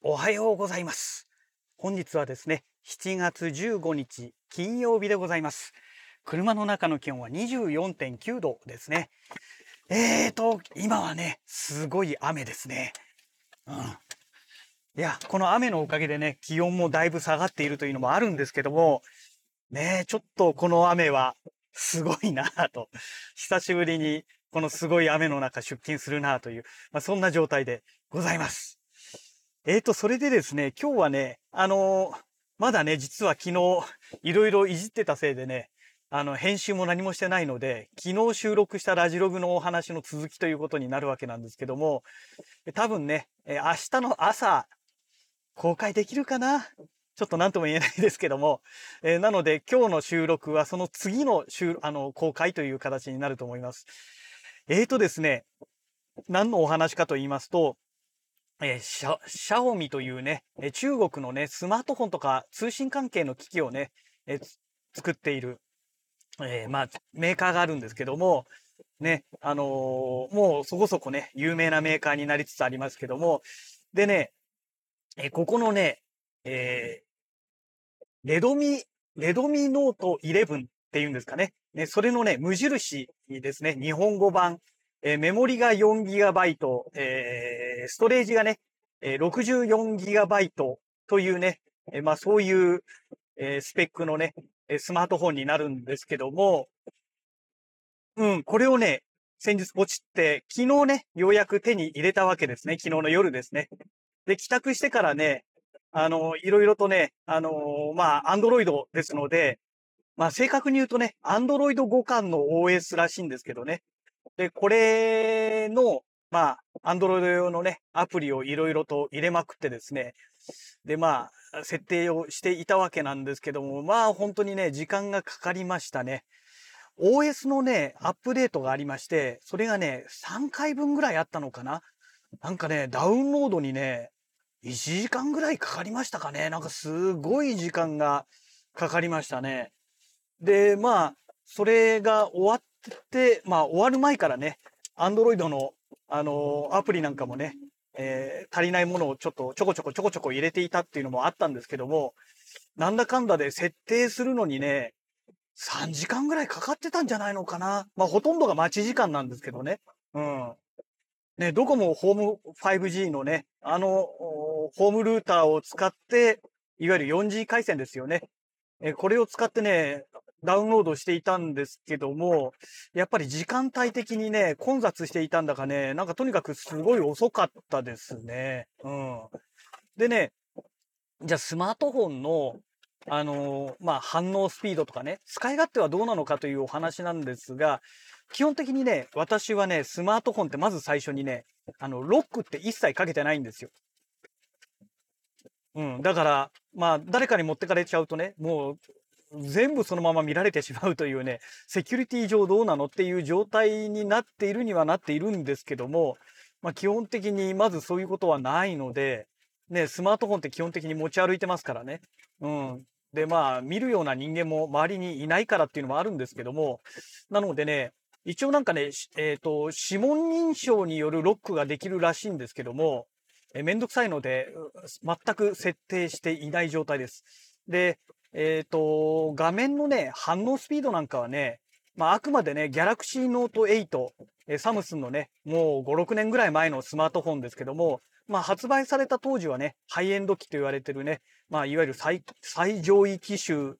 おはようございます。本日はですね、7月15日金曜日でございます。車の中の気温は24.9度ですね。えーと、今はね、すごい雨ですね。うん。いや、この雨のおかげでね、気温もだいぶ下がっているというのもあるんですけども、ねえ、ちょっとこの雨はすごいなぁと、久しぶりにこのすごい雨の中出勤するなぁという、まあ、そんな状態でございます。えーと、それでですね、今日はね、あのーまだね、実は昨日、いろいろいじってたせいでね、あの、編集も何もしてないので、昨日収録したラジログのお話の続きということになるわけなんですけども、多分ね、明日の朝、公開できるかな？ちょっと何とも言えないですけども、えーなので今日の収録はその次の収あの公開という形になると思います。えーとですね、何のお話かと言いますと、えーシャ、シャオミというね、え中国のね、スマートフォンとか通信関係の機器をね、え作っている、えーまあ、メーカーがあるんですけども、ね、あのーもうそこそこね、有名なメーカーになりつつありますけども、でね、えここのね、えレドミ、レドミノート11っていうんですかね。ね、それのね、無印にですね、日本語版、えーメモリが 4GB、えーストレージがね、えー 64GB というね、えーまあそういう、えースペックのね、スマートフォンになるんですけども、うん、これをね、先日ポチって、昨日ね、ようやく手に入れたわけですね。昨日の夜ですね。で、帰宅してからね、あの、いろいろとね、あのまあ、アンドロイドですので、まあ、正確に言うとね、アンドロイド互換の OS らしいんですけどね。で、これの、まあ、アンドロイド用のね、アプリをいろいろと入れまくってですね。で、まあ、設定をしていたわけなんですけども、まあ、本当にね、時間がかかりましたね。OS のね、アップデートがありまして、それがね、3回分ぐらいあったのかな。なんかね、ダウンロードにね、1時間ぐらいかかりましたかね。なんかすごい時間がかかりましたね。で、まあ、それが終わって、まあ終わる前からね、アンドロイドの、あのアプリなんかもね、えー足りないものをちょっとちょこちょこちょこちょこ入れていたっていうのもあったんですけども、なんだかんだで設定するのにね、3時間ぐらいかかってたんじゃないのかな。まあほとんどが待ち時間なんですけどね。うん。ね、どこもホーム 5G のね、あの、ホームルーターを使って、いわゆる 4G 回線ですよね。え、これを使ってね、ダウンロードしていたんですけども、やっぱり時間帯的にね、混雑していたんだかね、なんかとにかくすごい遅かったですね。うん。でね、じゃあスマートフォンの、あのーまあ、反応スピードとかね、使い勝手はどうなのかというお話なんですが、基本的にね、私はね、スマートフォンってまず最初にね、あの、ロックって一切かけてないんですよ。うん。だから、まあ、誰かに持ってかれちゃうとね、もう、全部そのまま見られてしまうというね、セキュリティ上どうなのっていう状態になっているにはなっているんですけども、まあ、基本的にまずそういうことはないので、ね、スマートフォンって基本的に持ち歩いてますからね。うん。で、まあ、見るような人間も周りにいないからっていうのもあるんですけども、なのでね、一応なんかね、えっ、と、指紋認証によるロックができるらしいんですけども、えめんどくさいので、全く設定していない状態です。で、えっ、と、画面のね、反応スピードなんかはね、まあ、あくまでね、Galaxy Note 8、えサムスンのね、もう5、6年ぐらい前のスマートフォンですけども、まあ、発売された当時はね、ハイエンド機と言われてるね、まあ、いわゆる最、最上位機種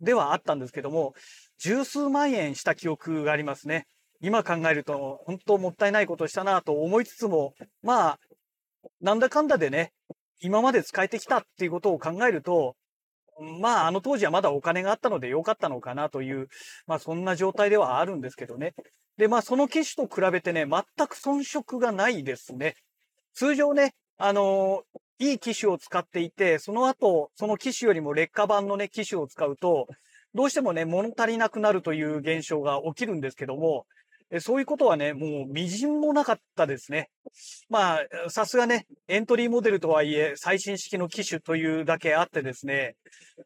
ではあったんですけども、十数万円した記憶がありますね。今考えると、本当もったいないことしたなと思いつつも、まあ、なんだかんだでね、今まで使えてきたっていうことを考えると、まあ、あの当時はまだお金があったので良かったのかなという、まあそんな状態ではあるんですけどね。で、まあその機種と比べてね、全く遜色がないですね。通常ね、あのいい機種を使っていて、その後、その機種よりも劣化版のね、機種を使うと、どうしてもね、物足りなくなるという現象が起きるんですけども、そういうことはね、もう微塵もなかったですね。まあ、さすがね、エントリーモデルとはいえ、最新式の機種というだけあってですね、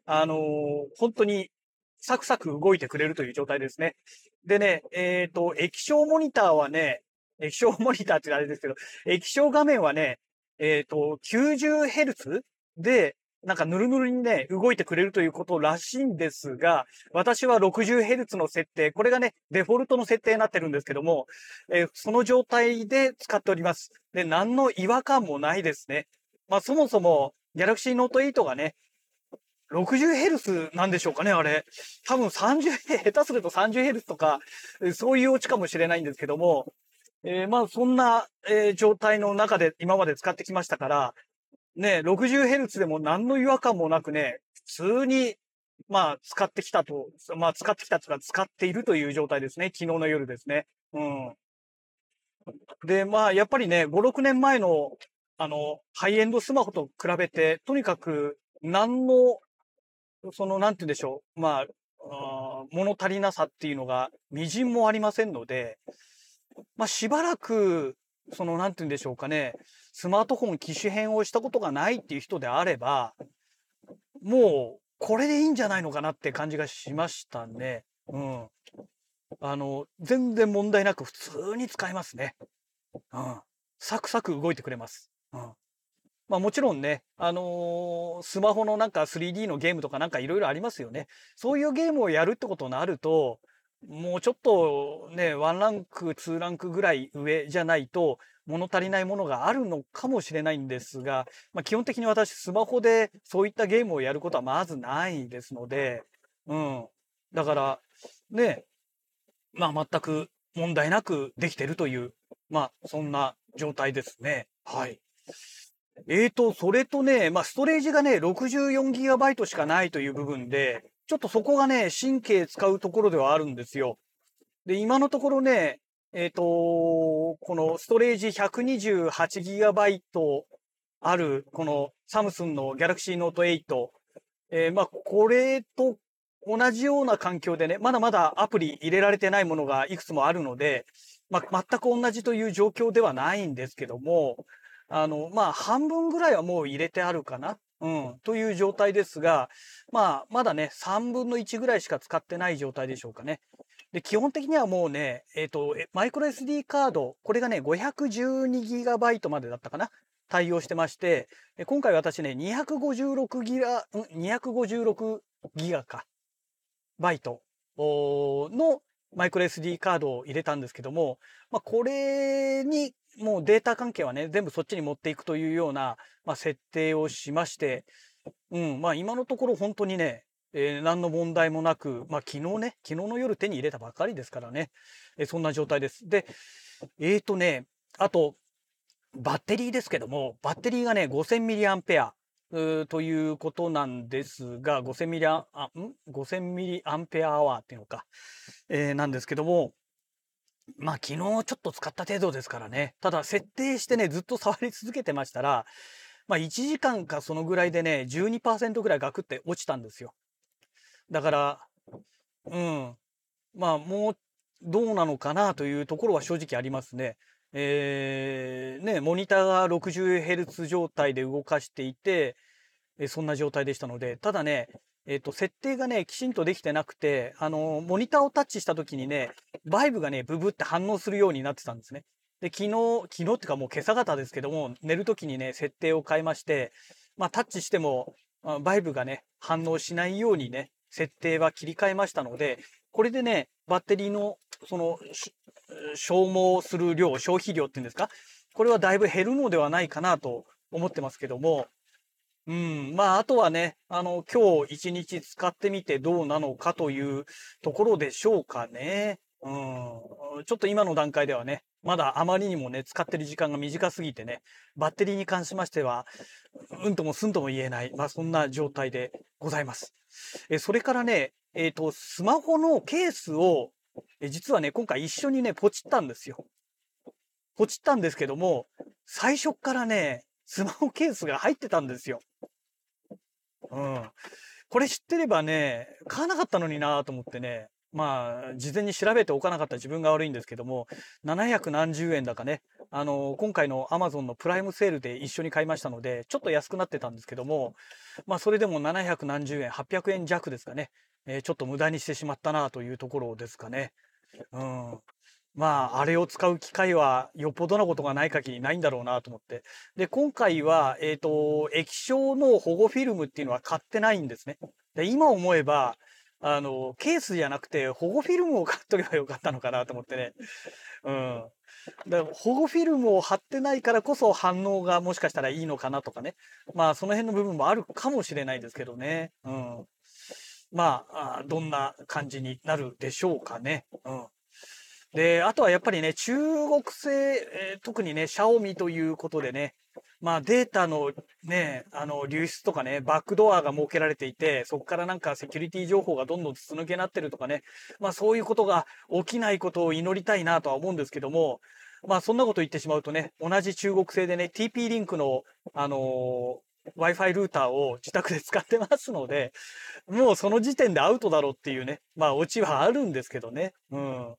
あのー本当にサクサク動いてくれるという状態ですね。でね、えっ、と、液晶モニターはね、液晶モニターってあれですけど、液晶画面はね、えっ、と、90Hz で、なんかぬるぬるにね、動いてくれるということらしいんですが、私は 60Hz の設定、これがね、デフォルトの設定になってるんですけども、えー、その状態で使っております。で、何の違和感もないですね。まあそもそも、Galaxy Note 8がね、60Hz なんでしょうかね、あれ。多分30、下手すると 30Hz とか、そういうオチかもしれないんですけども、えー、まあそんな、えー、状態の中で今まで使ってきましたから、ね、60Hz でも何の違和感もなくね、普通に、まあ使ってきたと、まあ使ってきたとか使っているという状態ですね。昨日の夜ですね。うん。で、まあやっぱりね、5、6年前のあの、ハイエンドスマホと比べて、とにかく何のその、なんて言うんでしょう。まあ、あ物足りなさっていうのが、微塵もありませんので、まあ、しばらく、その、なんて言うんでしょうかね、スマートフォン機種変をしたことがないっていう人であれば、もう、これでいいんじゃないのかなって感じがしましたね。うん。あの、全然問題なく普通に使えますね。うん。サクサク動いてくれます。うん。まあもちろんね、あのー、スマホのなんか 3D のゲームとかなんかいろいろありますよね。そういうゲームをやるってことになると、もうちょっとね、1ランク、2ランクぐらい上じゃないと物足りないものがあるのかもしれないんですが、まあ基本的に私スマホでそういったゲームをやることはまずないですので、うん。だから、ね、まあ全く問題なくできてるという、まあそんな状態ですね。はい。えーと、それとね、まあ、ストレージがね、64GB しかないという部分で、ちょっとそこがね、神経使うところではあるんですよ。で、今のところね、えっ、ー、と、このストレージ 128GB ある、このサムスンの Galaxy Note 8。えー、まあ、これと同じような環境でね、まだまだアプリ入れられてないものがいくつもあるので、まあ、全く同じという状況ではないんですけども、あの、まあ、半分ぐらいはもう入れてあるかな。うん、という状態ですが、まあ、まだね、3分の1ぐらいしか使ってない状態でしょうかね。で、基本的にはもうね、えっ、ー、と、マイクロ SD カード、これがね、512GB までだったかな。対応してまして、今回私ね、256ギガ、?256 ギガか。バイトのマイクロ SD カードを入れたんですけども、まあ、これにもうデータ関係はね、全部そっちに持っていくというような、まあ、設定をしまして、うん、まあ今のところ本当にね、えー、何の問題もなく、まあ昨日ね、昨日の夜手に入れたばかりですからね、えー、そんな状態です。で、えーとね、あと、バッテリーですけども、バッテリーがね、5000mAh ということなんですが、5000mAh、あ、ん ?5000mAh っていうのか、えー、なんですけども、まあ昨日ちょっと使った程度ですからね。ただ設定してね、ずっと触り続けてましたら、まあ1時間かそのぐらいでね、12%ぐらいガクって落ちたんですよ。だから、うん。まあもうどうなのかなというところは正直ありますね。えー、ね、モニターが 60Hz 状態で動かしていて、そんな状態でしたので、ただね、えっ、と、設定がね、きちんとできてなくて、あの、モニターをタッチした時にね、バイブがね、ブブって反応するようになってたんですね。で、昨日、昨日っていうかもう今朝方ですけども、寝る時にね、設定を変えまして、まあ、タッチしても、バイブがね、反応しないようにね、設定は切り替えましたので、これでね、バッテリーの、その、消耗する量、消費量っていうんですか？これはだいぶ減るのではないかなと思ってますけども、うん。まあ、あとはね、あの、今日一日使ってみてどうなのかというところでしょうかね。うん。ちょっと今の段階ではね、まだあまりにもね、使ってる時間が短すぎてね、バッテリーに関しましては、うんともすんとも言えない、まあそんな状態でございます。え、それからね、えっ、ー、と、スマホのケースを、え、実はね、今回一緒にね、ポチったんですよ。ポチったんですけども、最初からね、スマホケースが入ってたんですよ。うん。これ知ってればね、買わなかったのになと思ってね、まあ、事前に調べておかなかった自分が悪いんですけども、700何十円だかね、あの、今回の Amazon のプライムセールで一緒に買いましたので、ちょっと安くなってたんですけども、まあ、それでも700何十円、800円弱ですかね、えー、ちょっと無駄にしてしまったなというところですかね。うん。まあ、あれを使う機会はよっぽどなことがない限りないんだろうなと思って。で、今回は、えっ、ー、と、液晶の保護フィルムっていうのは買ってないんですね。で、今思えば、あの、ケースじゃなくて保護フィルムを買っとけばよかったのかなと思ってね。うん。だから保護フィルムを貼ってないからこそ反応がもしかしたらいいのかなとかね。まあその辺の部分もあるかもしれないですけどね。うん。まあ、どんな感じになるでしょうかね。うん。で、あとはやっぱりね、中国製、えー、特にね、シャオミということでね、まあデータのね、あの流出とかね、バックドアが設けられていて、そこからなんかセキュリティ情報がどんどん筒抜けになってるとかね、まあそういうことが起きないことを祈りたいなとは思うんですけども、まあそんなこと言ってしまうとね、同じ中国製でね、TP リンクの、あの Wi-Fi ルーターを自宅で使ってますので、もうその時点でアウトだろうっていうね、まあオチはあるんですけどね。うん。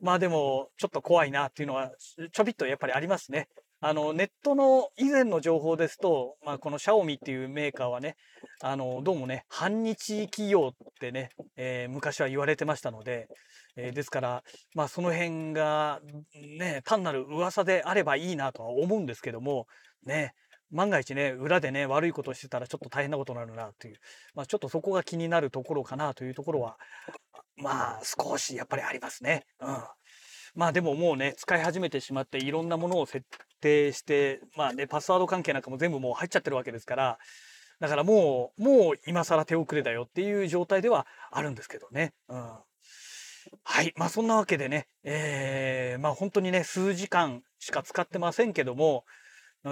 まあでも、ちょっと怖いなっていうのは、ちょびっとやっぱりありますね。あの、ネットの以前の情報ですと、まあこのシャオミっていうメーカーはね、あの、どうもね、反日企業ってね、えー、昔は言われてましたので、えー、ですから、まあその辺がね、単なる噂であればいいなとは思うんですけども、ね、万が一ね、裏でね、悪いことをしてたらちょっと大変なことになるなという、まあ、ちょっとそこが気になるところかなというところは、まあ、少しやっぱりありますね。うん。まあでももうね、使い始めてしまっていろんなものを設定して、まあね、パスワード関係なんかも全部もう入っちゃってるわけですから、だからもう、もう今更手遅れだよっていう状態ではあるんですけどね。うん。はい。まあそんなわけでね、えー、まあ本当にね、数時間しか使ってませんけども、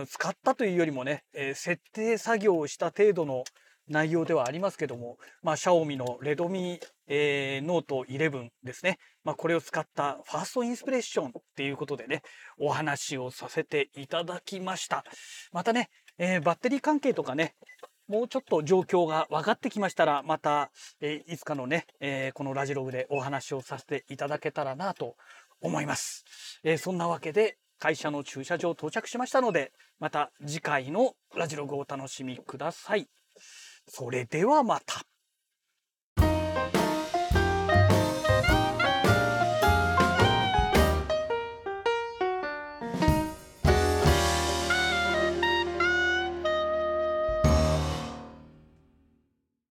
使ったというよりもね、えー、設定作業をした程度の内容ではありますけども、まあ、シャオミのレドミ、えー、ノート11ですね。まあ、これを使ったファーストインスピレーションっていうことでね、お話をさせていただきました。またね、えー、バッテリー関係とかね、もうちょっと状況が分かってきましたら、また、えー、いつかのね、えー、このラジログでお話をさせていただけたらなと思います。えー、そんなわけで、会社の駐車場到着しましたので、また次回のラジログをお楽しみください。それではまた。